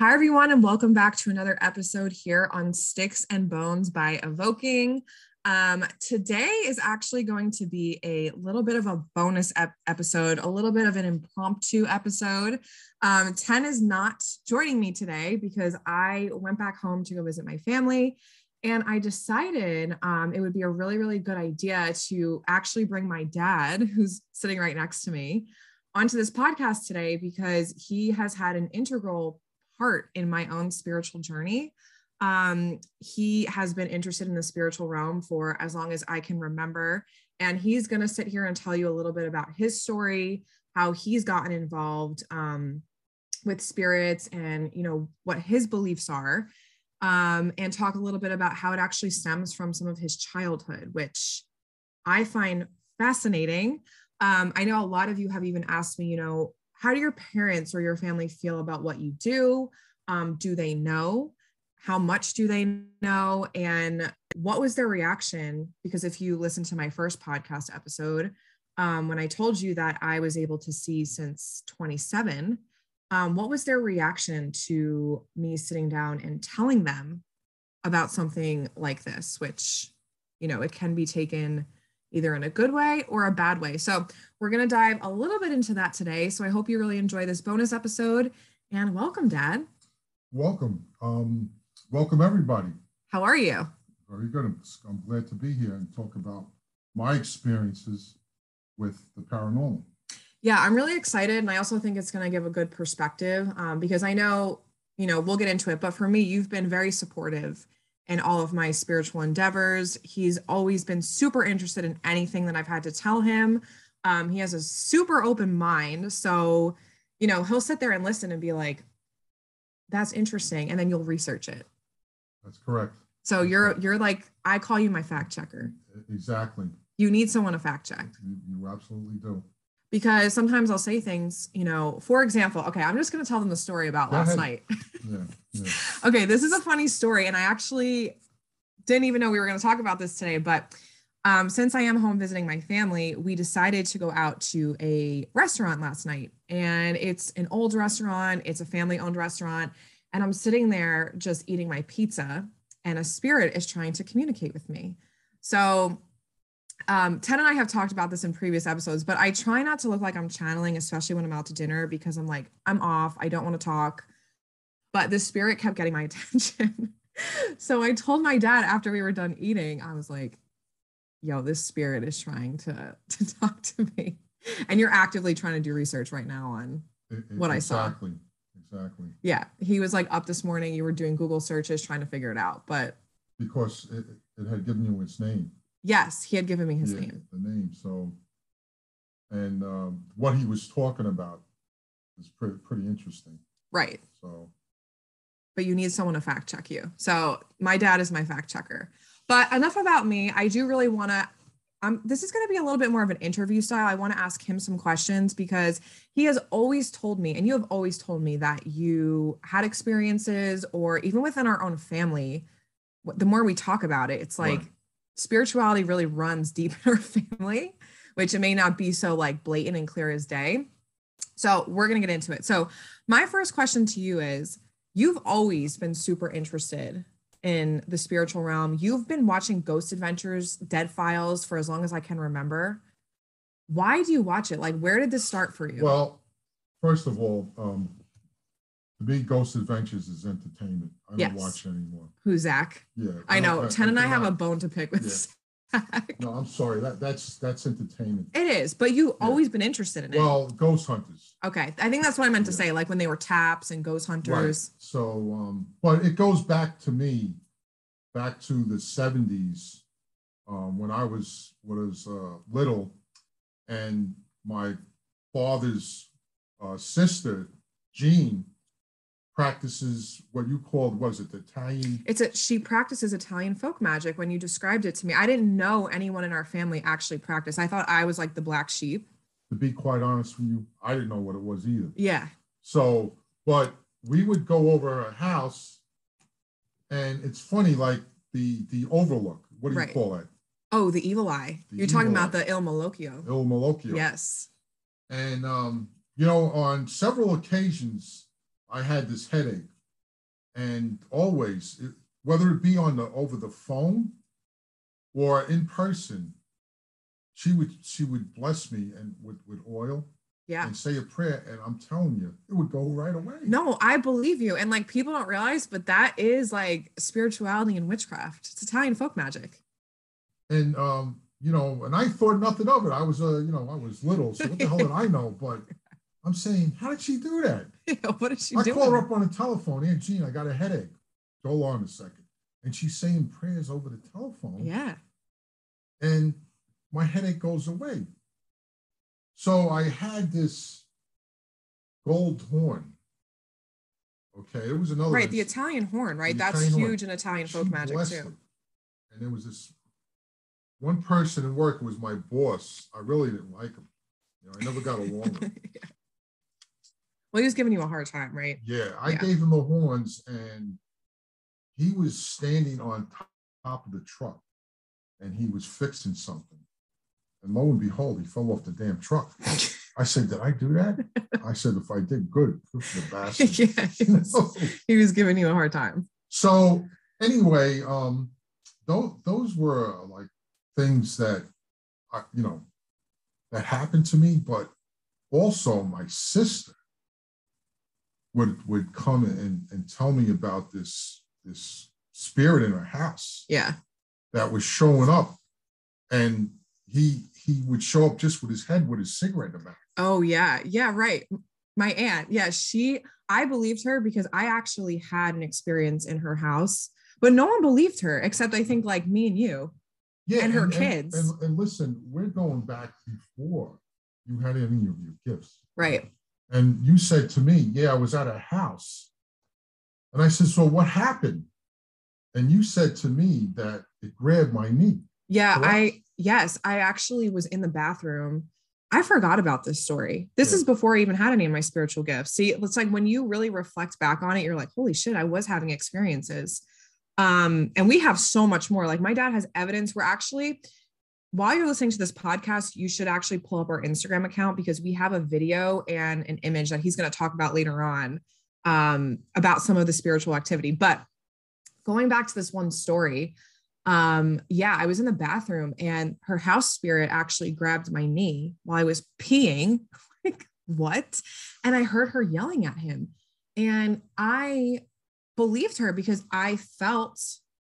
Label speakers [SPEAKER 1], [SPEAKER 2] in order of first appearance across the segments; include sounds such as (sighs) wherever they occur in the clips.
[SPEAKER 1] Hi, everyone, and welcome back to another episode here on Styx and Bones by Evoking. Um, today is actually going to be a little bit of a bonus ep- episode, a little bit of an impromptu episode. Um, Ten is not joining me today because I went back home to go visit my family. And I decided um, it would be a really, really good idea to actually bring my dad, who's sitting right next to me, onto this podcast today because he has had an integral part in my own spiritual journey. Um, he has been interested in the spiritual realm for as long as I can remember. And he's going to sit here and tell you a little bit about his story, how he's gotten involved um, with spirits and, you know, what his beliefs are, um, and talk a little bit about how it actually stems from some of his childhood, which I find fascinating. Um, I know a lot of you have even asked me, you know, how do your parents or your family feel about what you do? Um, do they know? How much do they know? And what was their reaction? Because if you listen to my first podcast episode, um, when I told you that I was able to see since 27, um, what was their reaction to me sitting down and telling them about something like this, which, you know, it can be taken either in a good way or a bad way. So, we're going to dive a little bit into that today. So, I hope you really enjoy this bonus episode and welcome, Dad.
[SPEAKER 2] Welcome. Um, welcome, everybody.
[SPEAKER 1] How are you?
[SPEAKER 2] Very good. I'm, glad to be here and talk about my experiences with the paranormal.
[SPEAKER 1] Yeah, I'm really excited. And I also think it's going to give a good perspective um, because I know, you know, we'll get into it. But for me, you've been very supportive in all of my spiritual endeavors. He's always been super interested in anything that I've had to tell him. Um, he has a super open mind. So, you know, he'll sit there and listen and be like, that's interesting. And then you'll research it.
[SPEAKER 2] That's correct.
[SPEAKER 1] So
[SPEAKER 2] That's
[SPEAKER 1] you're
[SPEAKER 2] correct.
[SPEAKER 1] you're like, I call you my fact checker.
[SPEAKER 2] Exactly.
[SPEAKER 1] You need someone to fact check.
[SPEAKER 2] You, you absolutely do.
[SPEAKER 1] Because sometimes I'll say things, you know, for example, okay, I'm just gonna tell them the story about
[SPEAKER 2] Go
[SPEAKER 1] last
[SPEAKER 2] ahead.
[SPEAKER 1] night.
[SPEAKER 2] Yeah. yeah. (laughs)
[SPEAKER 1] okay, this is a funny story, and I actually didn't even know we were going to talk about this today. But um, since I am home visiting my family, we decided to go out to a restaurant last night, and it's an old restaurant. It's a family-owned restaurant, and I'm sitting there just eating my pizza, and a spirit is trying to communicate with me. So. Um, Ted and I have talked about this in previous episodes, but I try not to look like I'm channeling, especially when I'm out to dinner, because I'm like, I'm off. I don't want to talk but the spirit kept getting my (laughs) attention. so I told my dad after we were done eating, I was like, yo, this spirit is trying to, (laughs) to talk to me. And you're actively trying to do research right now on,
[SPEAKER 2] E- e-
[SPEAKER 1] What I saw.
[SPEAKER 2] exactly. Exactly.
[SPEAKER 1] yeah, he was like up this morning, you were doing Google searches trying to figure it out. But
[SPEAKER 2] Because it, it had given you its name.
[SPEAKER 1] Yes, he had given me his
[SPEAKER 2] Yeah,
[SPEAKER 1] name.
[SPEAKER 2] The name. So, and um, what he was talking about is pretty, pretty interesting.
[SPEAKER 1] Right.
[SPEAKER 2] So,
[SPEAKER 1] but you need someone to fact check you. So my dad is my fact checker. But enough about me. I do really want to. Um, this is going to be a little bit more of an interview style. I want to ask him some questions because he has always told me, and you have always told me that you had experiences, or even within our own family. The more we talk about it, it's like
[SPEAKER 2] Right.
[SPEAKER 1] Spirituality really runs deep in our (laughs) family, which it may not be so like blatant and clear as day. So we're going to get into it. So my first question to you is you've always been super interested in the spiritual realm. You've been watching Ghost Adventures, Dead Files for as long as I can remember. Why do you watch it? Like, where did this start for you?
[SPEAKER 2] well, first of all, um, to me, Ghost Adventures is entertainment. I don't
[SPEAKER 1] Yes.
[SPEAKER 2] watch anymore.
[SPEAKER 1] Who's Zak?
[SPEAKER 2] Yeah.
[SPEAKER 1] I
[SPEAKER 2] don't-
[SPEAKER 1] know. Ten and I have a
[SPEAKER 2] cannot-
[SPEAKER 1] bone to pick with. Zak.
[SPEAKER 2] No, I'm sorry. That that's that's entertainment.
[SPEAKER 1] It is, but you've
[SPEAKER 2] Yeah.
[SPEAKER 1] always been interested in it.
[SPEAKER 2] Well, Ghost Hunters.
[SPEAKER 1] okay. I think that's what I meant to
[SPEAKER 2] Yeah.
[SPEAKER 1] say, like when they were TAPS and ghost hunters.
[SPEAKER 2] Right. So, um, but it goes back to me, back to the '70s, um, when I was when I was uh, little, and my father's uh, sister, Jean, practices what you called was it the Italian?
[SPEAKER 1] It's a she practices Italian folk magic. When you described it to me, I didn't know anyone in our family actually practiced. I thought I was like the black sheep.
[SPEAKER 2] To be quite honest with you, I didn't know what it was either.
[SPEAKER 1] Yeah.
[SPEAKER 2] So, but we would go over a house, and it's funny, like the the overlook. What do you call it?
[SPEAKER 1] Oh, the evil eye.
[SPEAKER 2] The
[SPEAKER 1] You're talking
[SPEAKER 2] evil
[SPEAKER 1] about
[SPEAKER 2] eye.
[SPEAKER 1] the Il Malocchio.
[SPEAKER 2] Il Malocchio.
[SPEAKER 1] Yes.
[SPEAKER 2] And um, you know, on several occasions, I had this headache and always, it, whether it be on the over the phone or in person, she would she would bless me and with with oil
[SPEAKER 1] Yeah.
[SPEAKER 2] and say a prayer, and I'm telling you, it would go right away.
[SPEAKER 1] No, I believe you. And like people don't realize, but that is like spirituality and witchcraft. It's Italian folk magic.
[SPEAKER 2] and um, you know, and I thought nothing of it. I was uh, you know, I was little, so what the hell did I know? But I'm saying, how did she do that? (laughs)
[SPEAKER 1] what is she do?
[SPEAKER 2] I
[SPEAKER 1] doing?
[SPEAKER 2] call her up on the telephone, Aunt Jean, I got a headache. Hold on a second. And she's saying prayers over the telephone.
[SPEAKER 1] Yeah.
[SPEAKER 2] and my headache goes away. So I had this gold horn. Okay, it was another
[SPEAKER 1] Right. The Italian horn, right? That's
[SPEAKER 2] Italian horn.
[SPEAKER 1] huge in Italian folk
[SPEAKER 2] She
[SPEAKER 1] magic too.
[SPEAKER 2] it. And there was this one person in work who was my boss. I really didn't like him. You know, I never got along with him. (laughs)
[SPEAKER 1] Well, he was giving you a hard time, right?
[SPEAKER 2] Yeah, I
[SPEAKER 1] Yeah.
[SPEAKER 2] gave him the horns and he was standing on top- of the truck and he was fixing something. And lo and behold, he fell off the damn truck. (laughs) I said, Did I do that? I said, If I did, good. Good the bastard. (laughs)
[SPEAKER 1] yeah. He was, (laughs) he was giving you a hard time.
[SPEAKER 2] so anyway, um, those those were like things that I, you know that happened to me, but also my sister would would come and, and tell me about this this spirit in her house
[SPEAKER 1] Yeah.
[SPEAKER 2] that was showing up and he he would show up just with his head with his cigarette in the mouth.
[SPEAKER 1] Oh yeah, yeah, right. My aunt, yeah, she. I believed her because I actually had an experience in her house, but no one believed her except I think like me and you.
[SPEAKER 2] Yeah,
[SPEAKER 1] And her kids.
[SPEAKER 2] And, and listen, we're going back before you had any of your gifts.
[SPEAKER 1] Right.
[SPEAKER 2] And you said to me, Yeah, I was at a house. And I said, So what happened? And you said to me that it grabbed my knee.
[SPEAKER 1] Yeah,
[SPEAKER 2] Correct?
[SPEAKER 1] I yes, I actually was in the bathroom. I forgot about this story. This
[SPEAKER 2] Yeah.
[SPEAKER 1] is before I even had any of my spiritual gifts. See, it's like when you really reflect back on it, you're like, holy shit, I was having experiences. Um, and we have so much more. Like my dad has evidence. We're actually, while you're listening to this podcast, you should actually pull up our Instagram account because we have a video and an image that he's going to talk about later on um, about some of the spiritual activity. But going back to this one story, um yeah i was in the bathroom and her house spirit actually grabbed my knee while i was peeing. (laughs) Like what? And i heard her yelling at him. And i believed her because i felt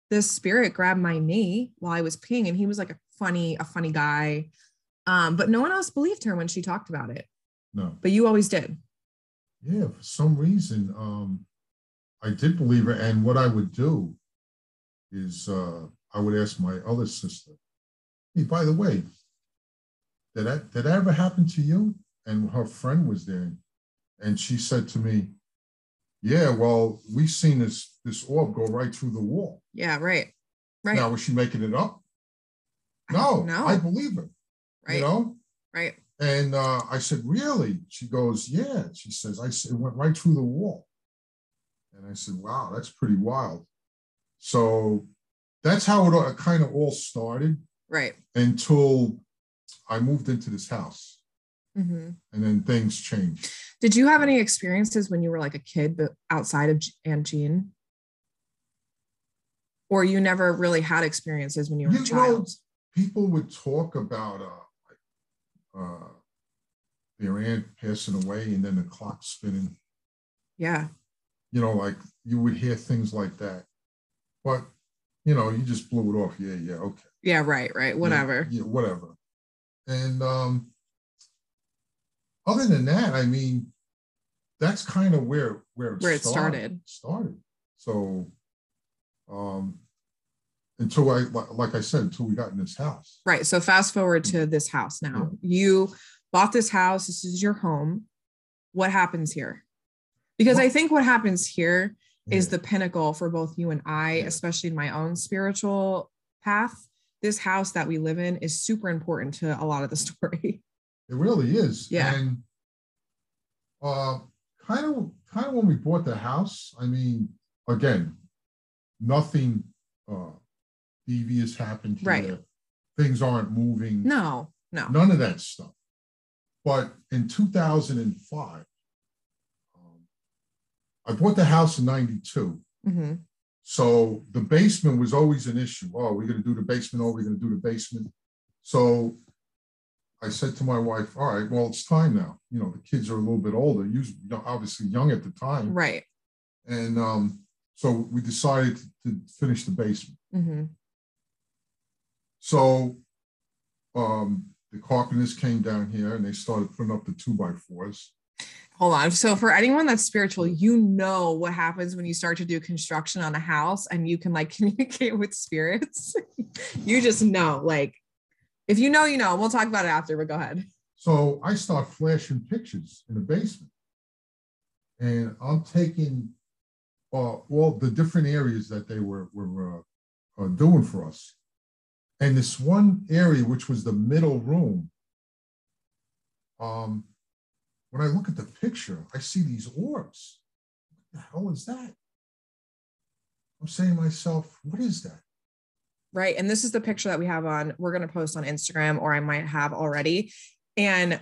[SPEAKER 1] this spirit grab my knee while i was peeing. And he was like a funny a funny guy um but no one else believed her when she talked about it
[SPEAKER 2] No.
[SPEAKER 1] but you always did
[SPEAKER 2] Yeah, for some reason, um, I did believe her. And what I would do is uh, I would ask my other sister, hey, by the way, did that, did that ever happen to you? And her friend was there. And she said to me, yeah, well, we've seen this, this orb go right through the wall.
[SPEAKER 1] yeah right right
[SPEAKER 2] Now, was she making it up? No,
[SPEAKER 1] no
[SPEAKER 2] I believe her,
[SPEAKER 1] right
[SPEAKER 2] you know?
[SPEAKER 1] right
[SPEAKER 2] And uh, I said, Really? She goes, Yeah. She says, I s- it went right through the wall. And I said, Wow, that's pretty wild. So that's how it all, kind of all started
[SPEAKER 1] right
[SPEAKER 2] until I moved into this house.
[SPEAKER 1] hmm
[SPEAKER 2] And then things changed.
[SPEAKER 1] Did you have any experiences when you were like a kid, but outside of Aunt Jean? Or you never really had experiences when you were a
[SPEAKER 2] You know,
[SPEAKER 1] child?
[SPEAKER 2] People would talk about uh, like, uh, their aunt passing away and then the clock spinning.
[SPEAKER 1] Yeah.
[SPEAKER 2] You know, like you would hear things like that. But, you know, you just blew it off. Yeah, yeah, okay.
[SPEAKER 1] Yeah. Right. Right. Whatever.
[SPEAKER 2] Yeah, whatever. And um, other than that, I mean, that's kind of where where it,
[SPEAKER 1] Where it
[SPEAKER 2] started. Started. So um, until I like, I said, until we got in this house.
[SPEAKER 1] Right. So fast forward to this house now. You bought this house. This is your home. What happens here? Because I think what happens here is
[SPEAKER 2] Yeah.
[SPEAKER 1] the pinnacle for both you and I,
[SPEAKER 2] Yeah.
[SPEAKER 1] especially in my own spiritual path. This house that we live in is super important to a lot of the (laughs) story.
[SPEAKER 2] It really is.
[SPEAKER 1] Yeah.
[SPEAKER 2] And uh, kind of kind of when we bought the house, I mean, again, nothing uh, devious happened here.
[SPEAKER 1] Right.
[SPEAKER 2] Things aren't moving.
[SPEAKER 1] No, no.
[SPEAKER 2] None of that stuff. But in 2005, um, I bought the house in 92.
[SPEAKER 1] Mm-hmm.
[SPEAKER 2] So the basement was always an issue. Oh, we're going to do the basement. Oh, we're going to do the basement. So I said to my wife, all right, well, it's time now. You know, the kids are a little bit older, usually obviously young at the time.
[SPEAKER 1] Right.
[SPEAKER 2] And um, so we decided to finish the basement.
[SPEAKER 1] Mm-hmm.
[SPEAKER 2] So um, the carpenters came down here and they started putting up the two by fours.
[SPEAKER 1] Hold on. So for anyone that's spiritual, you know what happens when you start to do construction on a house and you can like (laughs) communicate with spirits. you just know, like, if you know, you know. We'll talk about it after, but go ahead.
[SPEAKER 2] So I start flashing pictures in the basement, and I'm taking uh, all the different areas that they were were uh, uh, doing for us, and this one area, which was the middle room, um, when I look at the picture, I see these orbs. What the hell is that? I'm saying to myself, what is that?
[SPEAKER 1] Right. And this is the picture that we have on, we're going to post on Instagram, or I might have already. And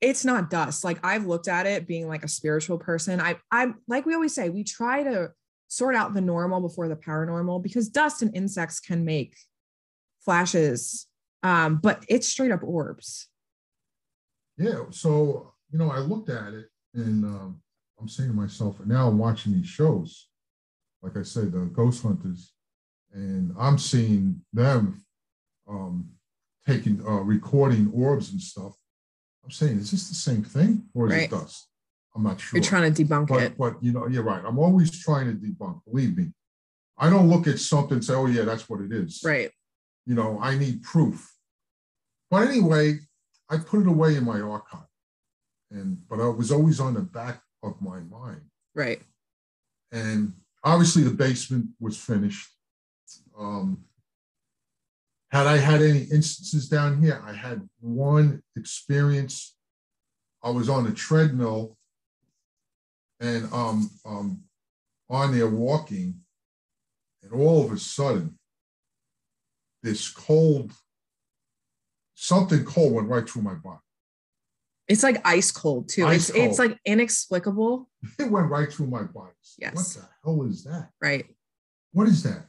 [SPEAKER 1] it's not dust. Like I've looked at it being like a spiritual person. I, I'm like we always say, we try to sort out the normal before the paranormal because dust and insects can make flashes. Um, but it's straight up orbs.
[SPEAKER 2] Yeah. So you know, I looked at it and um, I'm saying to myself, and now I'm watching these shows, like I said, the Ghost Hunters, and I'm seeing them um, taking, uh, recording orbs and stuff. I'm saying, is this the same thing or is right. it dust? I'm not sure.
[SPEAKER 1] You're trying to debunk
[SPEAKER 2] but,
[SPEAKER 1] it.
[SPEAKER 2] But, you know, you're right. I'm always trying to debunk, believe me. I don't look at something and say, oh, yeah, that's what it is.
[SPEAKER 1] Right.
[SPEAKER 2] You know, I need proof. But anyway, I put it away in my archive and but I was always on the back of my mind.
[SPEAKER 1] Right.
[SPEAKER 2] And obviously the basement was finished. Um, had I had any instances down here, I had one experience. I was on a treadmill and um, um, on there walking, and all of a sudden, this cold, something cold went right through my body.
[SPEAKER 1] It's like ice cold too. Ice it's cold. it's like inexplicable.
[SPEAKER 2] It went right through my body.
[SPEAKER 1] Yes.
[SPEAKER 2] What the hell is that?
[SPEAKER 1] Right.
[SPEAKER 2] What is that?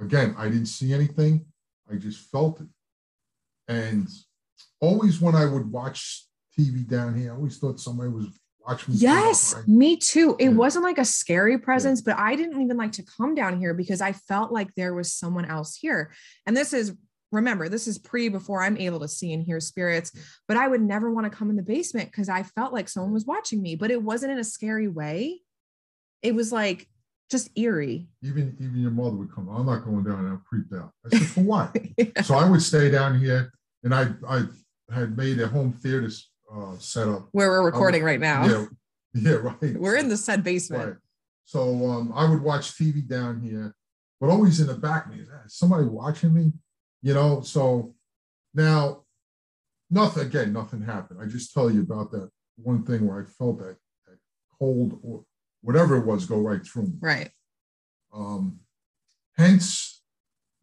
[SPEAKER 2] Again, I didn't see anything. I just felt it. And always when I would watch TV down here, I always thought somebody was.
[SPEAKER 1] Yes, me too. It yeah. wasn't like a scary presence, yeah. but I didn't even like to come down here because I felt like there was someone else here. And this is remember this is pre before i'm able to see and hear spirits but i would never want to come in the basement because i felt like someone was watching me but it wasn't in a scary way it was like just eerie
[SPEAKER 2] even even your mother would come i'm not going down and i'm creeped out i said for what (laughs) yeah. so i would stay down here and i i had made a home theater uh, set up
[SPEAKER 1] where we're recording would, right now
[SPEAKER 2] yeah yeah (laughs) right
[SPEAKER 1] we're in the said basement
[SPEAKER 2] right. so um, i would watch tv down here but always in the back me is somebody watching me you know, so now nothing again, nothing happened. I just tell you about that one thing where I felt that, that cold or whatever it was go right through me.
[SPEAKER 1] Right.
[SPEAKER 2] Um, hence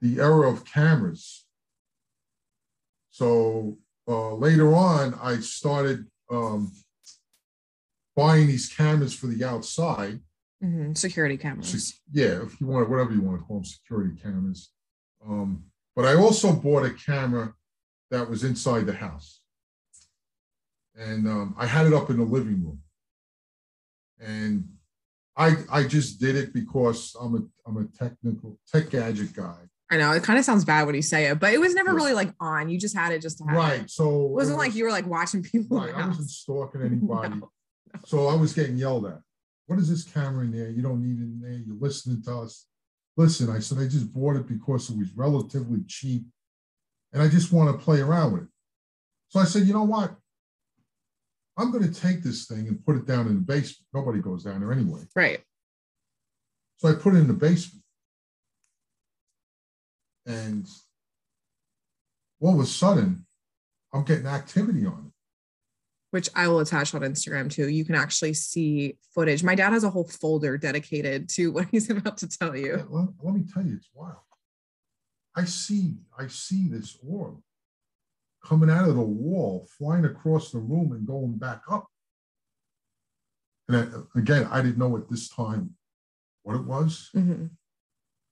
[SPEAKER 2] the era of cameras. So uh, later on, I started um, buying these cameras for the outside.
[SPEAKER 1] Mm-hmm. Security cameras.
[SPEAKER 2] yeah, if you want, whatever you want to call them, security cameras. Um, but I also bought a camera that was inside the house. And um, I had it up in the living room. And I I just did it because I'm a I'm a technical tech gadget guy.
[SPEAKER 1] I know it kind of sounds bad when you say it, but it was never really like on. You just had it just to have
[SPEAKER 2] right.
[SPEAKER 1] It.
[SPEAKER 2] So
[SPEAKER 1] it wasn't it was, like you were like watching people.
[SPEAKER 2] Right. I wasn't stalking (laughs) anybody. no. So I was getting yelled at. What is this camera in there? You don't need it in there. You're listening to us listen, I said, I just bought it because it was relatively cheap and I just want to play around with it. So I said, you know what? I'm going to take this thing and put it down in the basement. Nobody goes down there anyway.
[SPEAKER 1] Right.
[SPEAKER 2] So I put it in the basement. And all of a sudden, I'm getting activity on it
[SPEAKER 1] which I will attach on Instagram too. You can actually see footage. My dad has a whole folder dedicated to (laughs) what he's about to tell you.
[SPEAKER 2] Yeah, let, let, me tell you, it's wild. I see, I see this orb coming out of the wall, flying across the room and going back up. And I, again, I didn't know at this time what it was.
[SPEAKER 1] Mhm.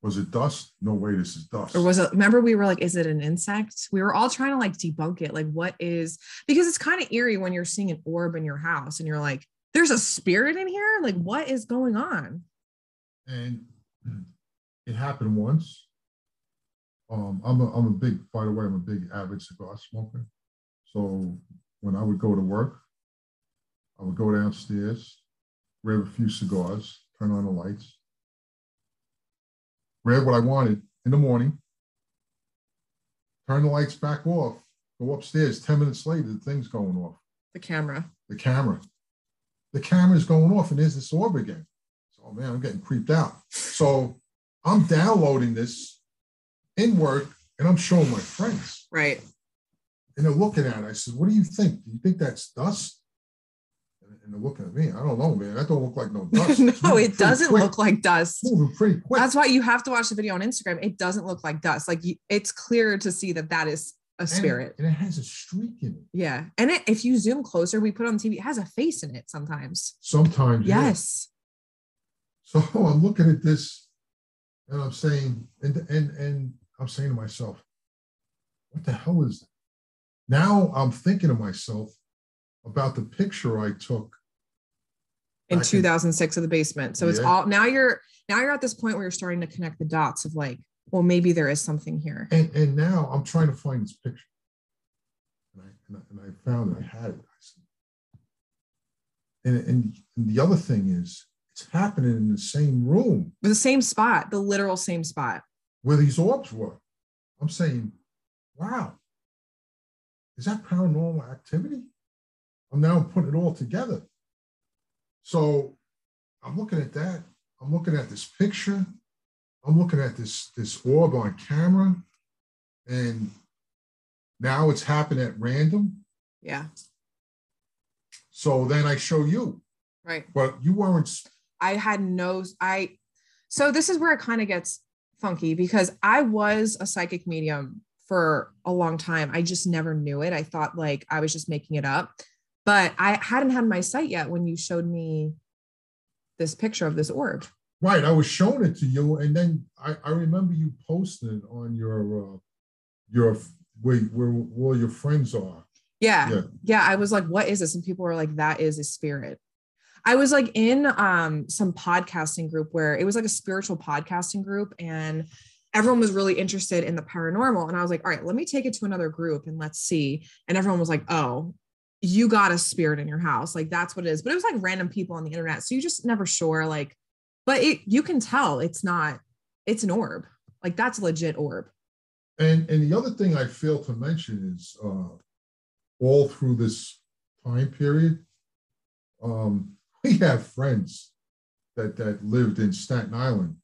[SPEAKER 2] Was it dust? No way, this is dust.
[SPEAKER 1] Or was it, remember we were like, is it an insect? We were all trying to like debunk it. Like, what is, because it's kind of eerie when you're seeing an orb in your house and you're like, there's a spirit in here. Like, what is going on?
[SPEAKER 2] and it happened once. Um, I'm a, I'm a big, by the way, I'm a big avid cigar smoker. So when I would go to work, I would go downstairs, grab a few cigars, turn on the lights, grab what I wanted in the morning, turn the lights back off, go upstairs. 10 minutes later, the thing's going off.
[SPEAKER 1] The camera.
[SPEAKER 2] The camera. The camera's going off, and there's this orb again. So, oh man, I'm getting creeped out. So I'm downloading this in work and I'm showing my friends.
[SPEAKER 1] Right.
[SPEAKER 2] And they're looking at it. I said, What do you think? Do you think that's dust? And they're looking at me. I don't know, man. That don't look like no (laughs) dust.
[SPEAKER 1] No, it doesn't
[SPEAKER 2] quick.
[SPEAKER 1] look like dust.
[SPEAKER 2] Moving pretty quick.
[SPEAKER 1] That's why you have to watch the video on Instagram. It doesn't look like dust. Like you, it's clear to see that that is a
[SPEAKER 2] And-
[SPEAKER 1] spirit.
[SPEAKER 2] And, it has a streak in it.
[SPEAKER 1] Yeah. And it, if you zoom closer, we put on TV, it has a face in it sometimes.
[SPEAKER 2] Sometimes. yeah.
[SPEAKER 1] Yes.
[SPEAKER 2] So (laughs) I'm looking at this and I'm saying, and and and I'm saying to myself, what the hell is that? Now I'm thinking to myself about the picture I took.
[SPEAKER 1] In
[SPEAKER 2] back in-
[SPEAKER 1] 2006 of the basement. So it's
[SPEAKER 2] Yeah.
[SPEAKER 1] all now you're now you're at this point where you're starting to connect the dots of like, well, maybe there is something here.
[SPEAKER 2] And and now I'm trying to find this picture. And I and I, and I found it. I had it. I said, and, and and the other thing is, it's happening in the same room
[SPEAKER 1] The same spot, the literal same spot.
[SPEAKER 2] where these orbs were. I'm saying, wow, is that paranormal activity? I'm now putting it all together. So I'm looking at that. I'm looking at this picture. I'm looking at this this orb on camera, and now it's happening at random.
[SPEAKER 1] Yeah.
[SPEAKER 2] So then I show you,
[SPEAKER 1] Right.
[SPEAKER 2] but you weren't.
[SPEAKER 1] I had no I so this is where it kind of gets funky because I was a psychic medium for a long time. I just never knew it. I thought like I was just making it up. But I hadn't had my sight yet when you showed me this picture of this orb.
[SPEAKER 2] Right, I was showing it to you, and then I, I remember you posting on your uh, your where where where your friends are.
[SPEAKER 1] Yeah.
[SPEAKER 2] Yeah.
[SPEAKER 1] yeah. I was like, what is this? And people were like, that is a spirit. I was like in um some podcasting group where it was like a spiritual podcasting group and everyone was really interested in the paranormal. And I was like, all right, let me take it to another group and let's see. And everyone was like, oh, you got a spirit in your house. Like that's what it is. But it was like random people on the internet. So you just never sure. Like, but it you can tell it's not, it's an orb. Like that's a legit orb.
[SPEAKER 2] And and the other thing I failed to mention is uh, all through this time period, um, (laughs) we have friends that that lived in Staten Island,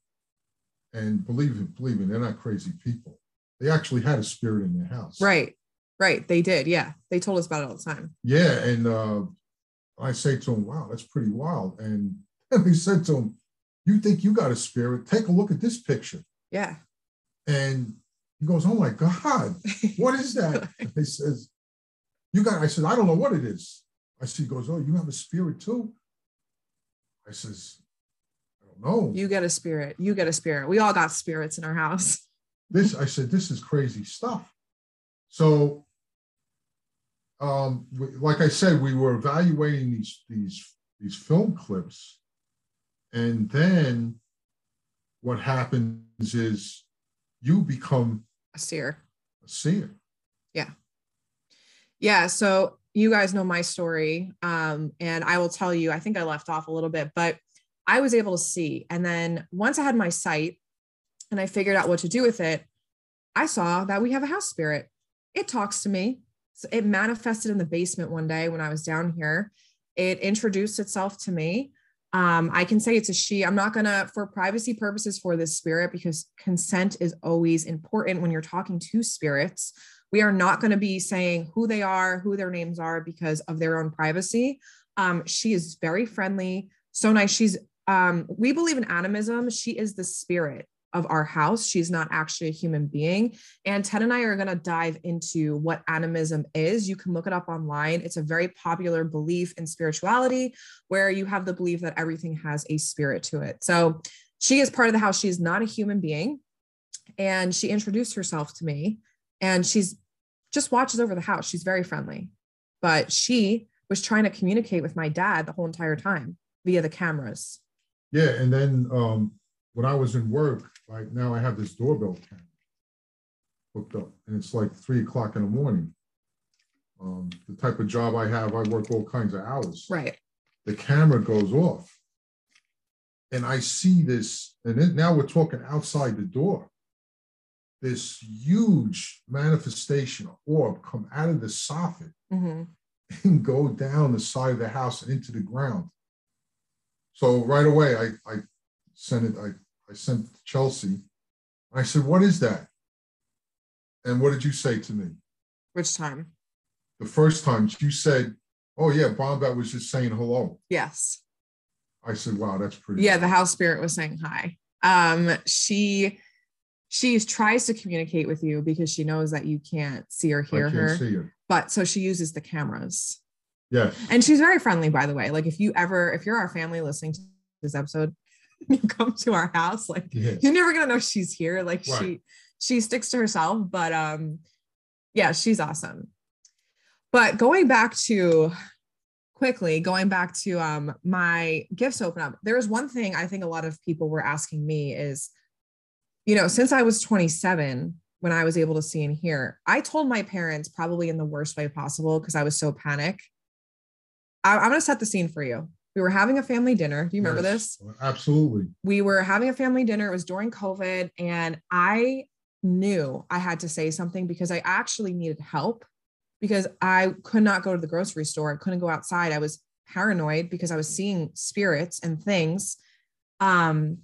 [SPEAKER 2] and believe it, believe me, they're not crazy people. They actually had a spirit in their house.
[SPEAKER 1] Right. Right. They did. Yeah. They told us about it all the time.
[SPEAKER 2] Yeah, and uh, I say to him, "Wow, that's pretty wild." And (laughs) he said to him, "You think you got a spirit? Take a look at this picture."
[SPEAKER 1] Yeah.
[SPEAKER 2] And he goes, "Oh my God, what is that?" (laughs) he says, "You got." I said, "I don't know what it is." I see. He goes, "Oh, you have a spirit too." I says, "I don't know."
[SPEAKER 1] You get a spirit. You get a spirit. We all got spirits in our house.
[SPEAKER 2] this I said, "This is crazy stuff." So, um, we, like I said, we were evaluating these these these film clips, and then what happens is you become
[SPEAKER 1] A seer.
[SPEAKER 2] a seer.
[SPEAKER 1] Yeah. Yeah. So you guys know my story. Um, and I will tell you, I think I left off a little bit, but I was able to see. And then once I had my sight and I figured out what to do with it, I saw that we have a house spirit. It talks to me. So it manifested in the basement one day when I was down here. It introduced itself to me. Um, I can say it's a she. I'm not gonna, for privacy purposes, for this spirit, because consent is always important when you're talking to spirits. We are not to be saying who they are, who their names are because of their own privacy. Um, she is very friendly, so nice. She's um, we believe in animism. She is the spirit of our house. She's not actually a human being. And Ted and I are going to dive into what animism is. You can look it up online. It's a very popular belief in spirituality where you have the belief that everything has a spirit to it. So she is part of the house. She's not a human being. And she introduced herself to me and she's just watches over the house. She's very friendly, but she was trying to communicate with my dad the whole entire time via the cameras.
[SPEAKER 2] Yeah. And then um, when I was in work, like now I have this doorbell camera hooked up and it's like three o'clock in the morning. Um, the type of job I have, I work all kinds of hours.
[SPEAKER 1] Right.
[SPEAKER 2] The camera goes off. And I see this, and then now we're talking outside the door. This huge manifestation orb come out of the soffit
[SPEAKER 1] Mm-hmm.
[SPEAKER 2] and go down the side of the house and into the ground. So right away, I, I sent it, I, I sent to Chelsea. I said, What is that? And what did you say to me?
[SPEAKER 1] Which time?
[SPEAKER 2] The first time you said, Oh, yeah, Bombette was just saying hello.
[SPEAKER 1] Yes.
[SPEAKER 2] I said, Wow, that's pretty.
[SPEAKER 1] Yeah, the house spirit was saying hi. Um, she she tries to communicate with you because she knows that you can't see or hear
[SPEAKER 2] can't
[SPEAKER 1] her.
[SPEAKER 2] see her.
[SPEAKER 1] But so she uses the cameras.
[SPEAKER 2] Yes.
[SPEAKER 1] And she's very friendly, by the way. Like if you ever, if you're our family listening to this episode, (laughs) you come to our house, like
[SPEAKER 2] Yeah.
[SPEAKER 1] you're never gonna know she's here. Like
[SPEAKER 2] Right.
[SPEAKER 1] she she sticks to herself, but um yeah, she's awesome. But going back to quickly, going back to um my gifts open up, there is one thing I think a lot of people were asking me is, you know, since I was 27, when I was able to see and hear, I told my parents probably in the worst way possible because I was so panic. I, I'm gonna set the scene for you. We were having a family dinner. Do you remember
[SPEAKER 2] Yes.
[SPEAKER 1] this?
[SPEAKER 2] Absolutely.
[SPEAKER 1] we were having a family dinner. It was during COVID, and I knew I had to say something because I actually needed help because I could not go to the grocery store. I couldn't go outside. I was paranoid because I was seeing spirits and things. Um,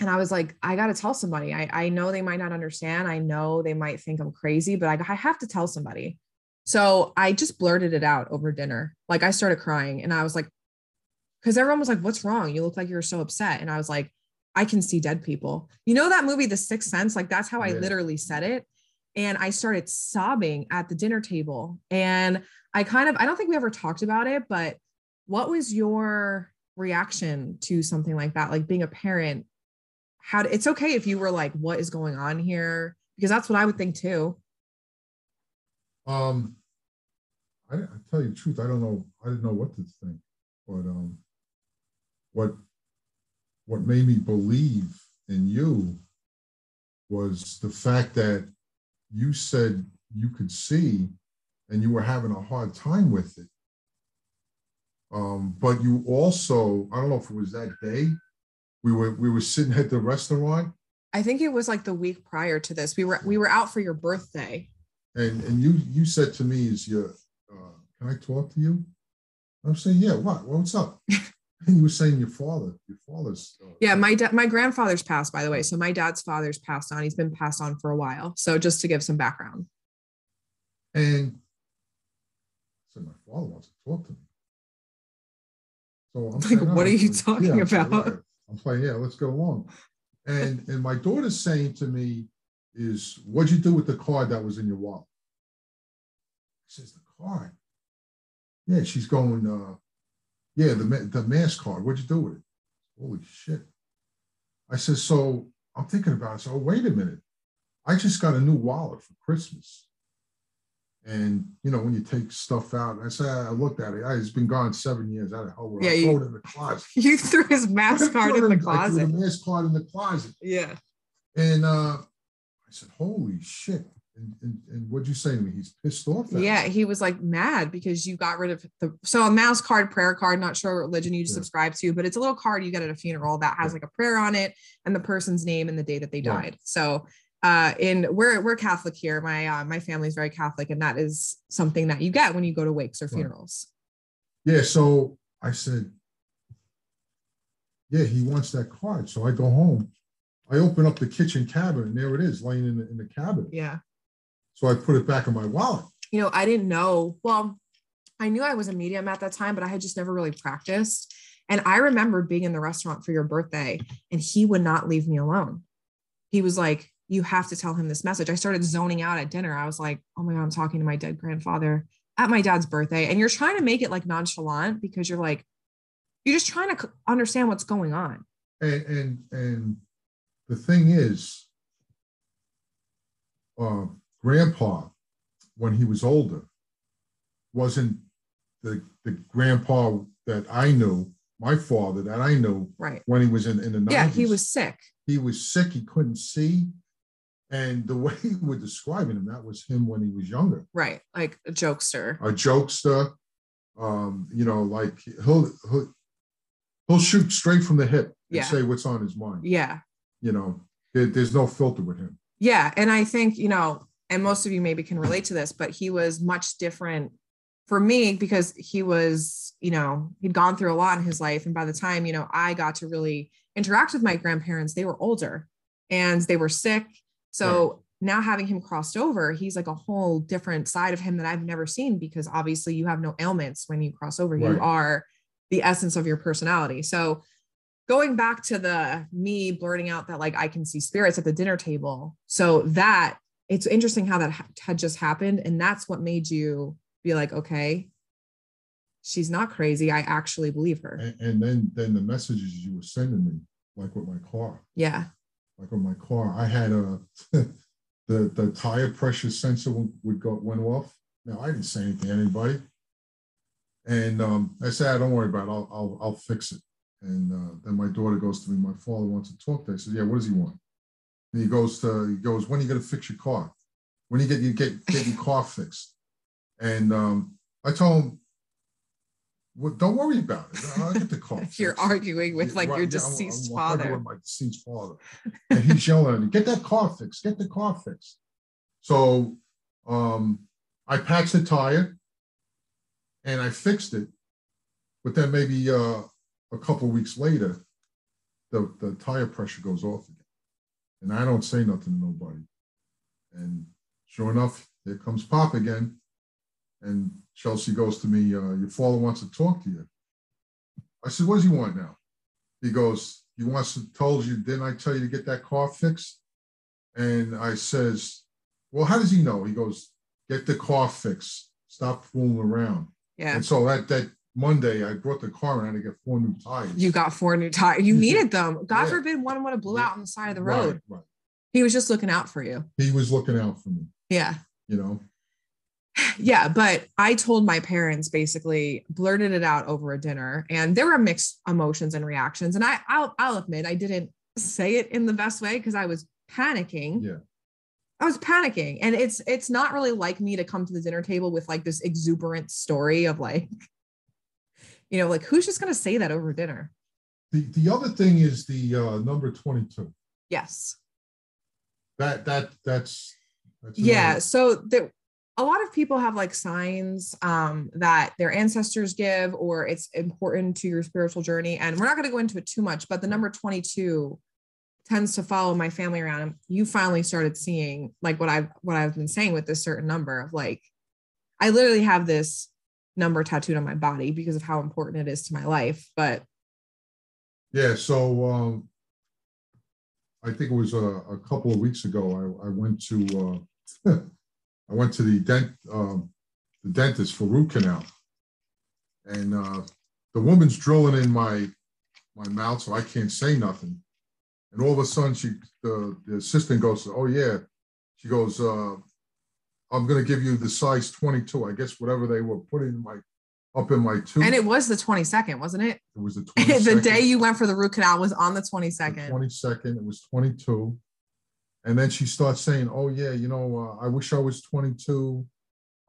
[SPEAKER 1] and I was like, I got to tell somebody. I, I know they might not understand. I know they might think I'm crazy, but I, I have to tell somebody. So I just blurted it out over dinner. Like I started crying and I was like, because everyone was like, What's wrong? You look like you're so upset. And I was like, I can see dead people. You know that movie, The Sixth Sense? Like that's how I
[SPEAKER 2] Yeah.
[SPEAKER 1] literally said it. And I started sobbing at the dinner table. And I kind of, I don't think we ever talked about it, but what was your reaction to something like that? Like being a parent, how to, it's okay if you were like, What is going on here? Because that's what I would think too.
[SPEAKER 2] Um, I, I tell you the truth, I don't know. I didn't know what to think, but um, what what made me believe in you was the fact that you said you could see, and you were having a hard time with it. Um, but you also, I don't know if it was that day, we were we were sitting at the restaurant,
[SPEAKER 1] I think it was like the week prior to this. We were we were out for your birthday.
[SPEAKER 2] And and you you said to me, "Is your uh, can I talk to you?" I'm saying, "Yeah, what? Well, what's up?" (laughs) you were saying your father, your father's. Uh,
[SPEAKER 1] Yeah, my dad, my grandfather's passed, by the way. So my dad's father's passed on. He's been passed on for a while. So just to give some background.
[SPEAKER 2] And said, "My father wants to talk to me." So I'm
[SPEAKER 1] Like,
[SPEAKER 2] saying,
[SPEAKER 1] what
[SPEAKER 2] "Oh,
[SPEAKER 1] are you
[SPEAKER 2] okay."
[SPEAKER 1] talking
[SPEAKER 2] I'm
[SPEAKER 1] about?
[SPEAKER 2] I'm playing, yeah, let's go along. And and my daughter's saying to me, "Is what'd you do with the card that was in your wallet?" I says, "The card." Yeah, she's going. uh Yeah, the the mass card. What'd you do with it? Holy shit! I said, "So I'm thinking about it. So wait a minute. I just got a new wallet for Christmas." And you know, when you take stuff out, I said, I looked at it. I, it's been gone seven years. How the hell would
[SPEAKER 1] Yeah,
[SPEAKER 2] I
[SPEAKER 1] you-
[SPEAKER 2] throw it in the closet? (laughs)
[SPEAKER 1] You threw his mass card in the closet.
[SPEAKER 2] I threw the mass card in the closet.
[SPEAKER 1] Yeah.
[SPEAKER 2] And uh, I said, "Holy shit!" And, and, and what'd you say to me? He's pissed off.
[SPEAKER 1] Yeah. He was like mad because you got rid of the so a mass card, prayer card, not sure what religion you
[SPEAKER 2] Yeah.
[SPEAKER 1] subscribe to, but it's a little card you get at a funeral that has
[SPEAKER 2] Yeah.
[SPEAKER 1] like a prayer on it and the person's name and the day that they
[SPEAKER 2] Right.
[SPEAKER 1] died. So uh in we're we're Catholic here. My uh my family's very Catholic, and that is something that you get when you go to wakes or
[SPEAKER 2] Right.
[SPEAKER 1] funerals.
[SPEAKER 2] Yeah. So I said, "Yeah, he wants that card." So I go home. I open up the kitchen cabinet, and there it is, laying in the, in the cabinet.
[SPEAKER 1] Yeah.
[SPEAKER 2] So I put it back in my wallet.
[SPEAKER 1] you know, I didn't know. Well, I knew I was a medium at that time, but I had just never really practiced. And I remember being in the restaurant for your birthday, and he would not leave me alone. He was like, You have to tell him this message. I started zoning out at dinner. I was like, Oh my God, I'm talking to my dead grandfather at my dad's birthday. And you're trying to make it like nonchalant because you're like, you're just trying to understand what's going on.
[SPEAKER 2] And and and the thing is, uh, grandpa, when he was older, wasn't the the grandpa that I knew, my father that I knew
[SPEAKER 1] Right.
[SPEAKER 2] when he was in, in the 90s.
[SPEAKER 1] Yeah, he was sick.
[SPEAKER 2] he was sick, he couldn't see. And the (laughs) way we were describing him, that was him when he was younger.
[SPEAKER 1] Right. Like a jokester.
[SPEAKER 2] A jokester, um, you know, like he'll he'll, he'll shoot straight from the hip and
[SPEAKER 1] Yeah.
[SPEAKER 2] say what's on his mind.
[SPEAKER 1] Yeah.
[SPEAKER 2] You know, there- there's no filter with him.
[SPEAKER 1] Yeah. And I think, you know, and most of you maybe can relate to this, but he was much different for me because he was, you know, he'd gone through a lot in his life. And by the time, you know, I got to really interact with my grandparents, they were older and they were sick. So now having him crossed over, he's like a whole different side of him that I've never seen because obviously you have no ailments when you cross over. You are the essence of your personality. So going back to the me blurting out that like I can see spirits at the dinner table. So that it's interesting how that ha- had just happened. And that's what made you be like, okay, she's not crazy. I actually believe her.
[SPEAKER 2] And, and then then the messages you were sending me, like with my car,
[SPEAKER 1] Yeah.
[SPEAKER 2] like with my car, I had a (laughs) the the tire pressure sensor would, go went off. Now I didn't say anything to anybody, and um, I said, "Don't worry about it. I'll I'll, I'll fix it." And uh, then my daughter goes to me. My father wants to talk to. her. I said, "Yeah, what does he want?" And he goes to he goes, "When are you going to fix your car? When you get you get get your car fixed?" And um, I told him, well, "Don't worry about it. I'll get the car." (laughs)
[SPEAKER 1] You're arguing with like
[SPEAKER 2] Right,
[SPEAKER 1] your
[SPEAKER 2] I'm-
[SPEAKER 1] deceased
[SPEAKER 2] I'm arguing
[SPEAKER 1] father.
[SPEAKER 2] With my deceased father, and he's yelling at me, "Get that car fixed! Get the car fixed!" So um, I patched the tire, and I fixed it. But then maybe uh, a couple weeks later, the the tire pressure goes off again, and I don't say nothing to nobody. And sure enough, here comes Pop again, and Chelsea goes to me, uh, "Your father wants to talk to you." I said, "What does he want now?" He goes, "He wants to told you, didn't I tell you to get that car fixed?" And I says, "Well, how does he know?" He goes, "Get the car fixed. Stop fooling around."
[SPEAKER 1] Yeah.
[SPEAKER 2] And so that that Monday, I brought the car and I had to get four new tires.
[SPEAKER 1] You got four new tires. You needed them. God
[SPEAKER 2] Yeah.
[SPEAKER 1] forbid one would have blew
[SPEAKER 2] Yeah.
[SPEAKER 1] out on the side of the
[SPEAKER 2] Right,
[SPEAKER 1] road.
[SPEAKER 2] Right,
[SPEAKER 1] He was just looking out for you.
[SPEAKER 2] He was looking out for me.
[SPEAKER 1] Yeah.
[SPEAKER 2] You know. (sighs)
[SPEAKER 1] Yeah, but I told my parents basically blurted it out over a dinner and there were mixed emotions and reactions and I I'll, I'll admit I didn't say it in the best way because I was panicking.
[SPEAKER 2] Yeah.
[SPEAKER 1] I was panicking and it's it's not really like me to come to the dinner table with like this exuberant story of like you know like who's just going to say that over dinner?
[SPEAKER 2] The the other thing is the uh, number twenty two.
[SPEAKER 1] Yes.
[SPEAKER 2] That that that's. that's
[SPEAKER 1] yeah
[SPEAKER 2] another-
[SPEAKER 1] so there a lot of people have like signs um, that their ancestors give or it's important to your spiritual journey and we're not going to go into it too much but the number 22 tends to follow my family around you finally started seeing like what i've what i've been saying with this certain number of like i literally have this number tattooed on my body because of how important it is to my life but
[SPEAKER 2] Yeah, so um, I think it was a, a couple of weeks ago. I, I went to uh, (laughs) I went to the dent um, the dentist for root canal, and uh, the woman's drilling in my my mouth, so I can't say nothing. And all of a sudden, she the, the assistant goes, "Oh yeah," she goes, uh, "I'm going to give you the size 22. I guess whatever they were putting in my up in my tooth.
[SPEAKER 1] and it was the 22nd wasn't it
[SPEAKER 2] it was the 22nd. (laughs)
[SPEAKER 1] the day you went for the root canal was on the
[SPEAKER 2] the
[SPEAKER 1] 22nd
[SPEAKER 2] 22nd. It was 22. And then she starts saying, "Oh yeah, you know, uh, I wish I was 22.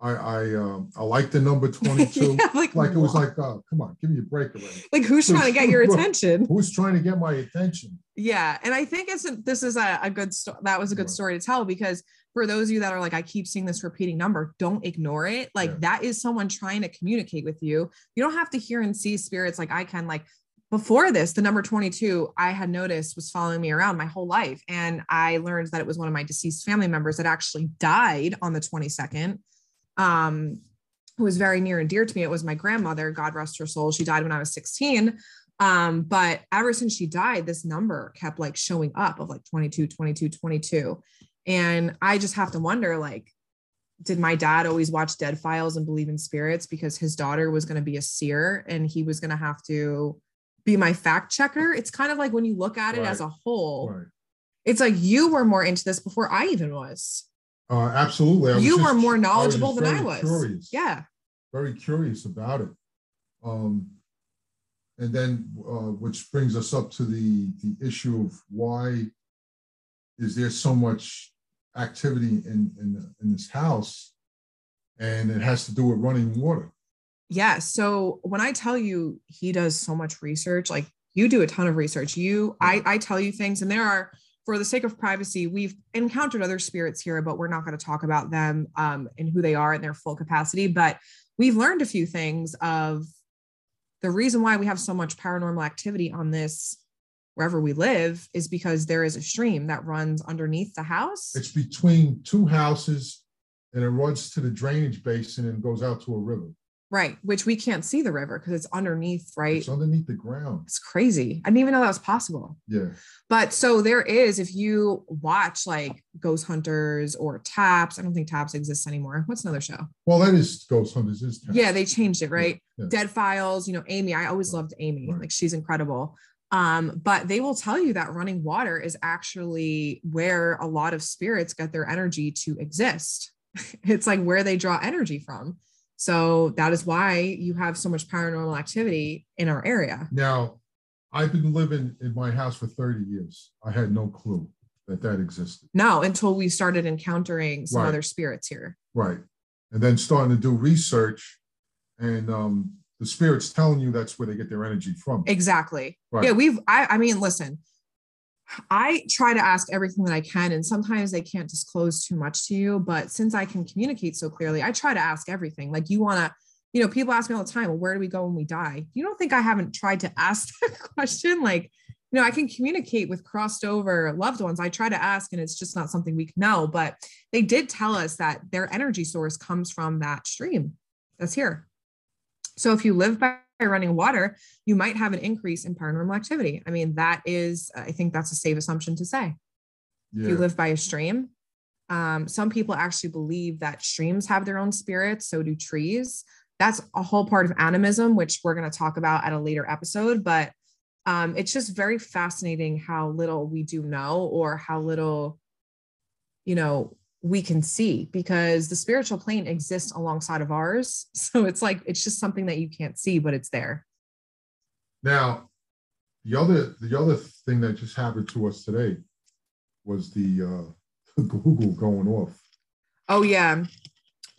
[SPEAKER 2] I I um I like the number 22. (laughs)
[SPEAKER 1] Yeah, like,
[SPEAKER 2] like it was like, oh, come on, give me a break already.
[SPEAKER 1] like who's trying to get your attention (laughs)
[SPEAKER 2] Who's trying to get my attention?
[SPEAKER 1] yeah and i think it's a, this is a, a good story that was a good
[SPEAKER 2] Right.
[SPEAKER 1] story to tell because for those of you that are like i keep seeing this repeating number don't ignore it like
[SPEAKER 2] Yeah.
[SPEAKER 1] that is someone trying to communicate with you you don't have to hear and see spirits like i can like before this the number 22 i had noticed was following me around my whole life and i learned that it was one of my deceased family members that actually died on the 22nd um who was very near and dear to me it was my grandmother god rest her soul she died when i was 16 um but ever since she died this number kept like showing up of like 22 22 22 and i just have to wonder like did my dad always watch dead files and believe in spirits because his daughter was going to be a seer and he was going to have to be my fact checker. It's kind of like when you look at it
[SPEAKER 2] Right.
[SPEAKER 1] as a whole,
[SPEAKER 2] Right.
[SPEAKER 1] it's like you were more into this before I even was.
[SPEAKER 2] Uh, absolutely. I
[SPEAKER 1] You were more
[SPEAKER 2] I
[SPEAKER 1] knowledgeable
[SPEAKER 2] just
[SPEAKER 1] than I was.
[SPEAKER 2] Curious.
[SPEAKER 1] Yeah.
[SPEAKER 2] Very curious about it. Um, and then, uh, which brings us up to the, the issue of why is there so much activity in, in, in this house? And it has to do with running water.
[SPEAKER 1] Yeah. So when I tell you he does so much research, like you do a ton of research. You, I, I tell you things, and there are, for the sake of privacy, we've encountered other spirits here, but we're not going to talk about them um, and who they are in their full capacity. But we've learned a few things of the reason why we have so much paranormal activity on this wherever we live is because there is a stream that runs underneath the house.
[SPEAKER 2] It's between two houses and it runs to the drainage basin and goes out to a river.
[SPEAKER 1] Right. Which we can't see the river because it's underneath, right?
[SPEAKER 2] It's underneath the ground.
[SPEAKER 1] It's crazy. I didn't even know that was possible.
[SPEAKER 2] Yeah.
[SPEAKER 1] But so there is, if you watch like Ghost Hunters or TAPS, I don't think TAPS exists anymore. What's another show?
[SPEAKER 2] Well, that is Ghost Hunters. Is town.
[SPEAKER 1] Yeah, they changed it, right?
[SPEAKER 2] Yeah.
[SPEAKER 1] Dead Files, you know, Amy. I always loved Amy.
[SPEAKER 2] Right.
[SPEAKER 1] Like she's incredible. Um, but they will tell you that running water is actually where a lot of spirits get their energy to exist. (laughs) it's like where they draw energy from. So that is why you have so much paranormal activity in our area.
[SPEAKER 2] Now, I've been living in my house for 30 years. I had no clue that that existed.
[SPEAKER 1] No, until we started encountering some
[SPEAKER 2] Right.
[SPEAKER 1] other spirits here.
[SPEAKER 2] Right. And then starting to do research, and um, the spirits telling you that's where they get their energy from.
[SPEAKER 1] Exactly.
[SPEAKER 2] Right.
[SPEAKER 1] Yeah, we've I I mean, listen. I try to ask everything that I can and sometimes they can't disclose too much to you, but since I can communicate so clearly, I try to ask everything. Like you want to, you know, people ask me all the time, well, where do we go when we die? You don't think I haven't tried to ask (laughs) that question? Like, you know, I can communicate with crossed over loved ones. I try to ask and it's just not something we can know, but they did tell us that their energy source comes from that stream that's here. So if you live by running water, you might have an increase in paranormal activity. I mean, that is, I think that's a safe assumption to say. If you live by a stream, um, some people actually believe that streams have their own spirits, so do trees. That's a whole part of animism, which we're going to talk about at a later episode. But um, it's just very fascinating how little we do know or how little, you know, we can see because the spiritual plane exists alongside of ours. (laughs) So it's like, it's just something that you can't see, but it's there.
[SPEAKER 2] Now, the other the other thing that just happened to us today was the uh, (laughs) Google going off.
[SPEAKER 1] Oh yeah.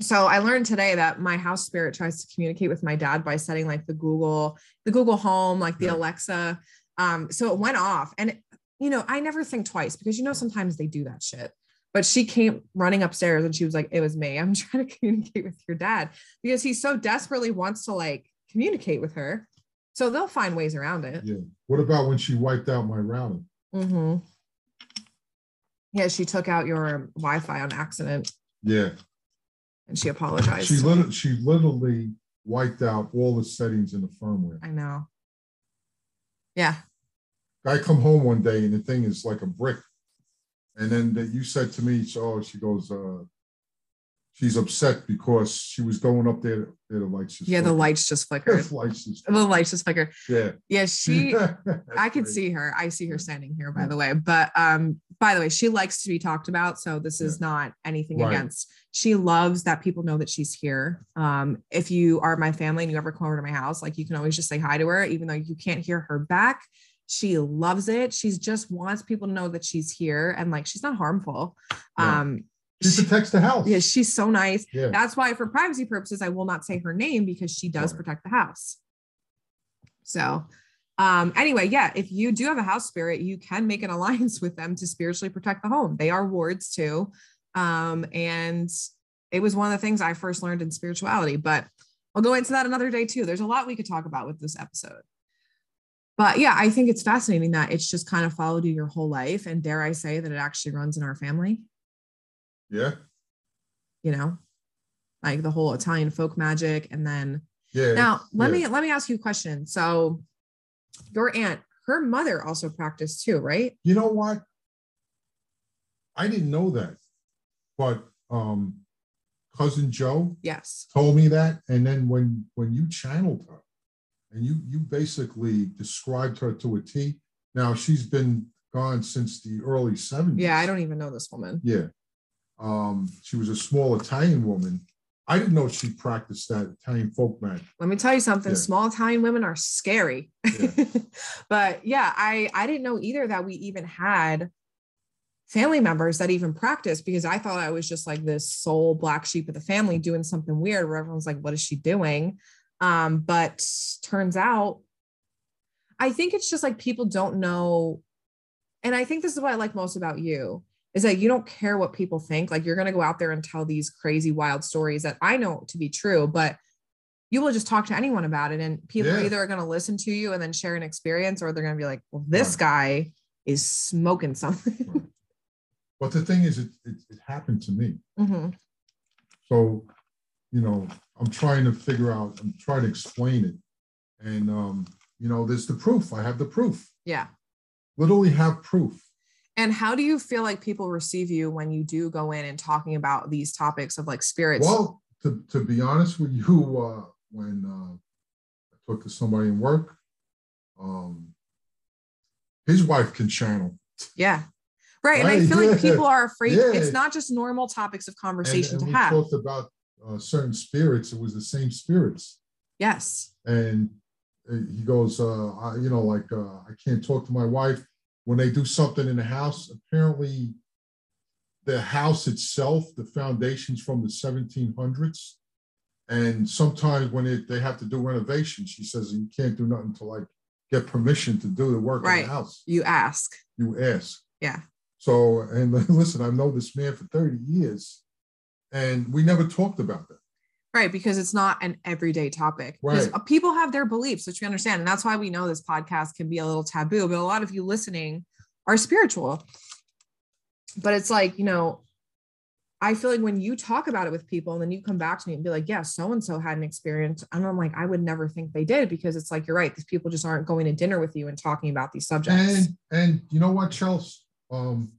[SPEAKER 1] So I learned today that my house spirit tries to communicate with my dad by setting like the Google, the Google Home, like the
[SPEAKER 2] Yeah.
[SPEAKER 1] Alexa. Um, so it went off, and you know, I never think twice because you know sometimes they do that shit. But she came running upstairs and she was like, "It was me. I'm (laughs) trying to communicate with your dad because he so desperately wants to like communicate with her. So they'll find ways around it.
[SPEAKER 2] Yeah. What about when she wiped out my router?
[SPEAKER 1] Mm-hmm. Yeah, she took out your Wi-Fi on accident
[SPEAKER 2] Yeah.
[SPEAKER 1] and she apologized.
[SPEAKER 2] She literally she literally wiped out all the settings in the firmware.
[SPEAKER 1] I know. Yeah.
[SPEAKER 2] I come home one day and the thing is like a brick. And then that you said to me, so oh, she goes, uh, she's upset because she was going up there, there the lights just
[SPEAKER 1] Yeah, the lights just (laughs) flickered.
[SPEAKER 2] The lights just
[SPEAKER 1] the lights just flickered.
[SPEAKER 2] yeah.
[SPEAKER 1] Yeah, she (laughs) I
[SPEAKER 2] great.
[SPEAKER 1] see her. I see her standing here, by the way. But um, by the way, she likes to be talked about. So this is not anything
[SPEAKER 2] Right.
[SPEAKER 1] against. She loves that people know that she's here. Um, if you are my family and you ever come over to my house, like you can always just say hi to her, even though you can't hear her back. She loves it. She's just wants people to know that she's here and like she's not harmful.
[SPEAKER 2] No.
[SPEAKER 1] Um,
[SPEAKER 2] She protects the house.
[SPEAKER 1] yeah, she's so nice.
[SPEAKER 2] Yeah.
[SPEAKER 1] That's why, for privacy purposes, I will not say her name because she does
[SPEAKER 2] Right.
[SPEAKER 1] protect the house. So, um, anyway, yeah, if you do have a house spirit, you can make an (laughs) alliance with them to spiritually protect the home. They are wards too. Um, and it was one of the things I first learned in spirituality, but I'll go into that another day too. There's a lot we could talk about with this episode. But yeah, I think it's fascinating that it's just kind of followed you your whole life. And dare I say that it actually runs in our family
[SPEAKER 2] Yeah.
[SPEAKER 1] you know, like the whole Italian folk magic. And then
[SPEAKER 2] Yeah.
[SPEAKER 1] now let
[SPEAKER 2] yeah.
[SPEAKER 1] me let me ask you a question. So your aunt, her mother also practiced too, right?
[SPEAKER 2] You know what? I didn't know that, but um, cousin Joe
[SPEAKER 1] Yes.
[SPEAKER 2] told me that, and then when when you channeled her, and you you basically described her to a T. Now she's been gone since the early 70s.
[SPEAKER 1] Yeah, I don't even know this woman.
[SPEAKER 2] Yeah. Um, she was a small Italian woman. I didn't know she practiced that Italian folk magic.
[SPEAKER 1] Let me tell you something.
[SPEAKER 2] Yeah.
[SPEAKER 1] Small Italian women are scary.
[SPEAKER 2] Yeah. (laughs)
[SPEAKER 1] but yeah, I I didn't know either that we even had family members that even practiced because I thought I was just like this sole black sheep of the family doing something weird where everyone's like, what is she doing? Um, but turns out, I think it's just like people don't know. And I think this is what I like most about you is that you don't care what people think. Like you're going to go out there and tell these crazy, wild stories that I know to be true, but you will just talk to anyone about it. And people
[SPEAKER 2] Yeah.
[SPEAKER 1] either are going to listen to you and then share an experience, or they're going to be like, well, this
[SPEAKER 2] Right.
[SPEAKER 1] guy is smoking something.
[SPEAKER 2] Right. But the thing is, it, it, it happened to me.
[SPEAKER 1] Mhm.
[SPEAKER 2] So, you know, I'm trying to figure out, I'm trying to explain it. And, um, you know, there's the proof. I have the proof.
[SPEAKER 1] Yeah.
[SPEAKER 2] Literally have proof.
[SPEAKER 1] And how do you feel like people receive you when you do go in and talking about these topics of like spirits?
[SPEAKER 2] Well, to, to be honest with you, uh, when uh, I talked to somebody in work, um, his wife can channel.
[SPEAKER 1] yeah. Right. And I
[SPEAKER 2] Right,
[SPEAKER 1] feel like (laughs) people are afraid
[SPEAKER 2] Yeah.
[SPEAKER 1] it's not just normal topics of
[SPEAKER 2] And,
[SPEAKER 1] conversation
[SPEAKER 2] and
[SPEAKER 1] to
[SPEAKER 2] we
[SPEAKER 1] have.
[SPEAKER 2] talked about uh, certain spirits. It was the same spirits.
[SPEAKER 1] yes.
[SPEAKER 2] and uh, he goes, uh, I, you know, like uh, I can't talk to my wife when they do something in the house. Apparently, the house itself, the foundations from the 1700s, and sometimes when it, they have to do renovations, she says you can't do nothing to like get permission to do the work in the house.
[SPEAKER 1] You ask.
[SPEAKER 2] You ask.
[SPEAKER 1] Yeah.
[SPEAKER 2] So, and (laughs) listen, I've known this man for 30 years, and we never talked about that.
[SPEAKER 1] Right. Because it's not an everyday topic.
[SPEAKER 2] Right.
[SPEAKER 1] people have their beliefs, which we understand. And that's why we know this podcast can be a little taboo. But a lot of you listening are spiritual. But it's like, you know, I feel like when you talk about it with people and then you come back to me and be like, yeah, so and so had an experience. And I'm like, I would never think they did because it's like, you're right. These people just aren't going to dinner with you and talking about these subjects.
[SPEAKER 2] And and you know what, Chelsea? Um,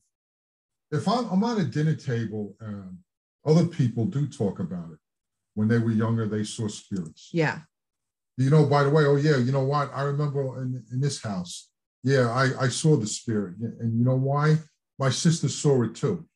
[SPEAKER 2] if I'm, I'm at a dinner table, um, other people do talk about it. When they were younger, they saw spirits.
[SPEAKER 1] yeah.
[SPEAKER 2] You know, by the way, oh yeah, you know what? I remember in, in this house, yeah, I, I saw the spirit. And you know why? My sister saw it too.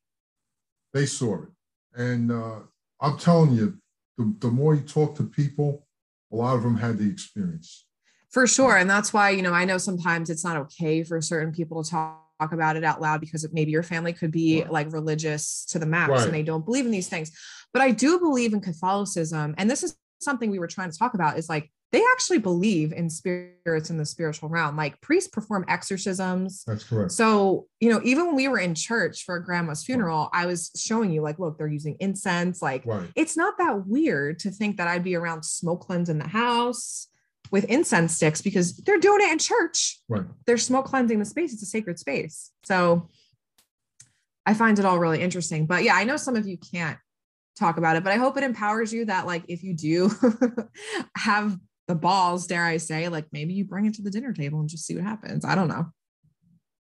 [SPEAKER 2] They saw it. And uh, I'm telling you, the, the more you talk to people, a lot of them had the experience.
[SPEAKER 1] For sure. And that's why, you know, I know sometimes it's not okay for certain people to talk about it out loud because maybe your family could be
[SPEAKER 2] Right.
[SPEAKER 1] like religious to the max
[SPEAKER 2] Right.
[SPEAKER 1] and they don't believe in these things. But I do believe in Catholicism. And this is something we were trying to talk about is like they actually believe in spirits in the spiritual realm. Like priests perform exorcisms.
[SPEAKER 2] That's correct.
[SPEAKER 1] So, you know, even when we were in church for grandma's funeral, I was showing you, like, look, they're using incense. Like,
[SPEAKER 2] Right.
[SPEAKER 1] it's not that weird to think that I'd be around smoke cleanse in the house with incense sticks because they're doing it in church.
[SPEAKER 2] Right.
[SPEAKER 1] They're smoke cleansing the space. It's a sacred space. So I find it all really interesting. But yeah, I know some of you can't talk about it, but I hope it empowers you that, like, if you do (laughs) have the balls, dare I say, like maybe you bring it to the dinner table and just see what happens. I don't know.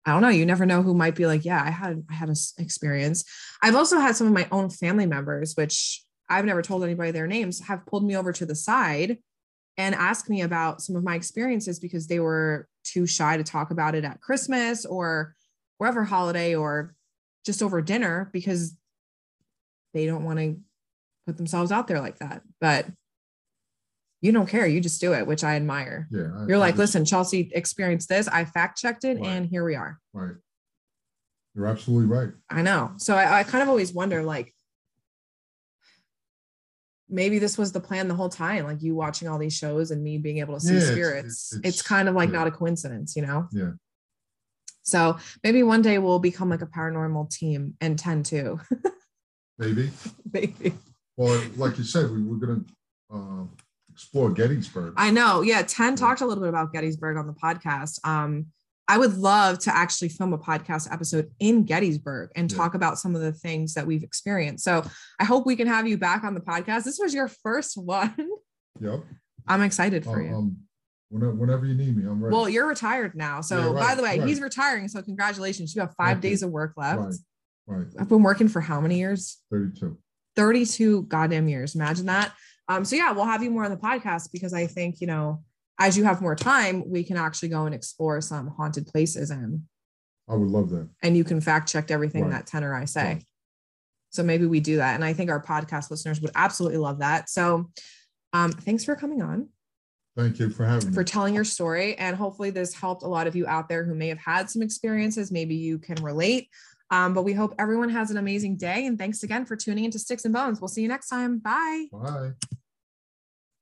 [SPEAKER 1] I don't know. You never know who might be like, yeah, I had I had an experience. I've also had some of my own family members, which I've never told anybody their names, have pulled me over to the side and ask me about some of my experiences because they were too shy to talk about it at Christmas or wherever holiday or just over dinner because they don't want to put themselves out there like that. But you don't care. You just do it, which I admire.
[SPEAKER 2] Yeah. I-
[SPEAKER 1] You're
[SPEAKER 2] I
[SPEAKER 1] like,
[SPEAKER 2] just-
[SPEAKER 1] listen, Chelsea experienced this. I fact checked it
[SPEAKER 2] Right.
[SPEAKER 1] and here we are.
[SPEAKER 2] Right. You're absolutely right.
[SPEAKER 1] I know. So I, I kind of always wonder like, maybe this was the plan the whole time, like you watching all these shows and me being able to see
[SPEAKER 2] Yeah,
[SPEAKER 1] spirits.
[SPEAKER 2] it's-
[SPEAKER 1] It's,
[SPEAKER 2] it's-
[SPEAKER 1] kind of like
[SPEAKER 2] yeah.
[SPEAKER 1] not a coincidence, you know?
[SPEAKER 2] Yeah.
[SPEAKER 1] So maybe one day we'll become like a paranormal team and 10 too. (laughs)
[SPEAKER 2] Maybe.
[SPEAKER 1] maybe.
[SPEAKER 2] Well, like you said, we were going to uh, explore Gettysburg.
[SPEAKER 1] I know. Yeah. 10 talked a little bit about Gettysburg on the podcast. Um, I would love to actually film a podcast episode in Gettysburg and
[SPEAKER 2] Yeah.
[SPEAKER 1] talk about some of the things that we've experienced. So I hope we can have you back on the podcast. This was your first (laughs) one.
[SPEAKER 2] Yep.
[SPEAKER 1] I'm excited for
[SPEAKER 2] Uh,
[SPEAKER 1] you.
[SPEAKER 2] um, whenever, whenever you need me, I'm ready.
[SPEAKER 1] Well, you're retired now. So,
[SPEAKER 2] Yeah,
[SPEAKER 1] by the way,
[SPEAKER 2] right.
[SPEAKER 1] he's retiring. So, congratulations. You have five
[SPEAKER 2] you.
[SPEAKER 1] days of work left.
[SPEAKER 2] Right. right.
[SPEAKER 1] I've been working for how many years?
[SPEAKER 2] 32.
[SPEAKER 1] 32 goddamn years. Imagine that. Um, so, yeah, we'll have you more on the podcast because I think, you know, as you have more time, we can actually go and explore some haunted places and
[SPEAKER 2] I would love that.
[SPEAKER 1] and you can fact check everything
[SPEAKER 2] Right.
[SPEAKER 1] that tenor I say.
[SPEAKER 2] Right.
[SPEAKER 1] So maybe we do that. And I think our podcast listeners would absolutely love that. So um, thanks for coming on,
[SPEAKER 2] Thank you for having me.
[SPEAKER 1] for
[SPEAKER 2] me.
[SPEAKER 1] telling your story. And hopefully this helped a lot of you out there who may have had some experiences. Maybe you can relate. Um, but we hope everyone has an amazing day. And thanks again for tuning into Styx and Bones. We'll see you next time. Bye.
[SPEAKER 2] Bye.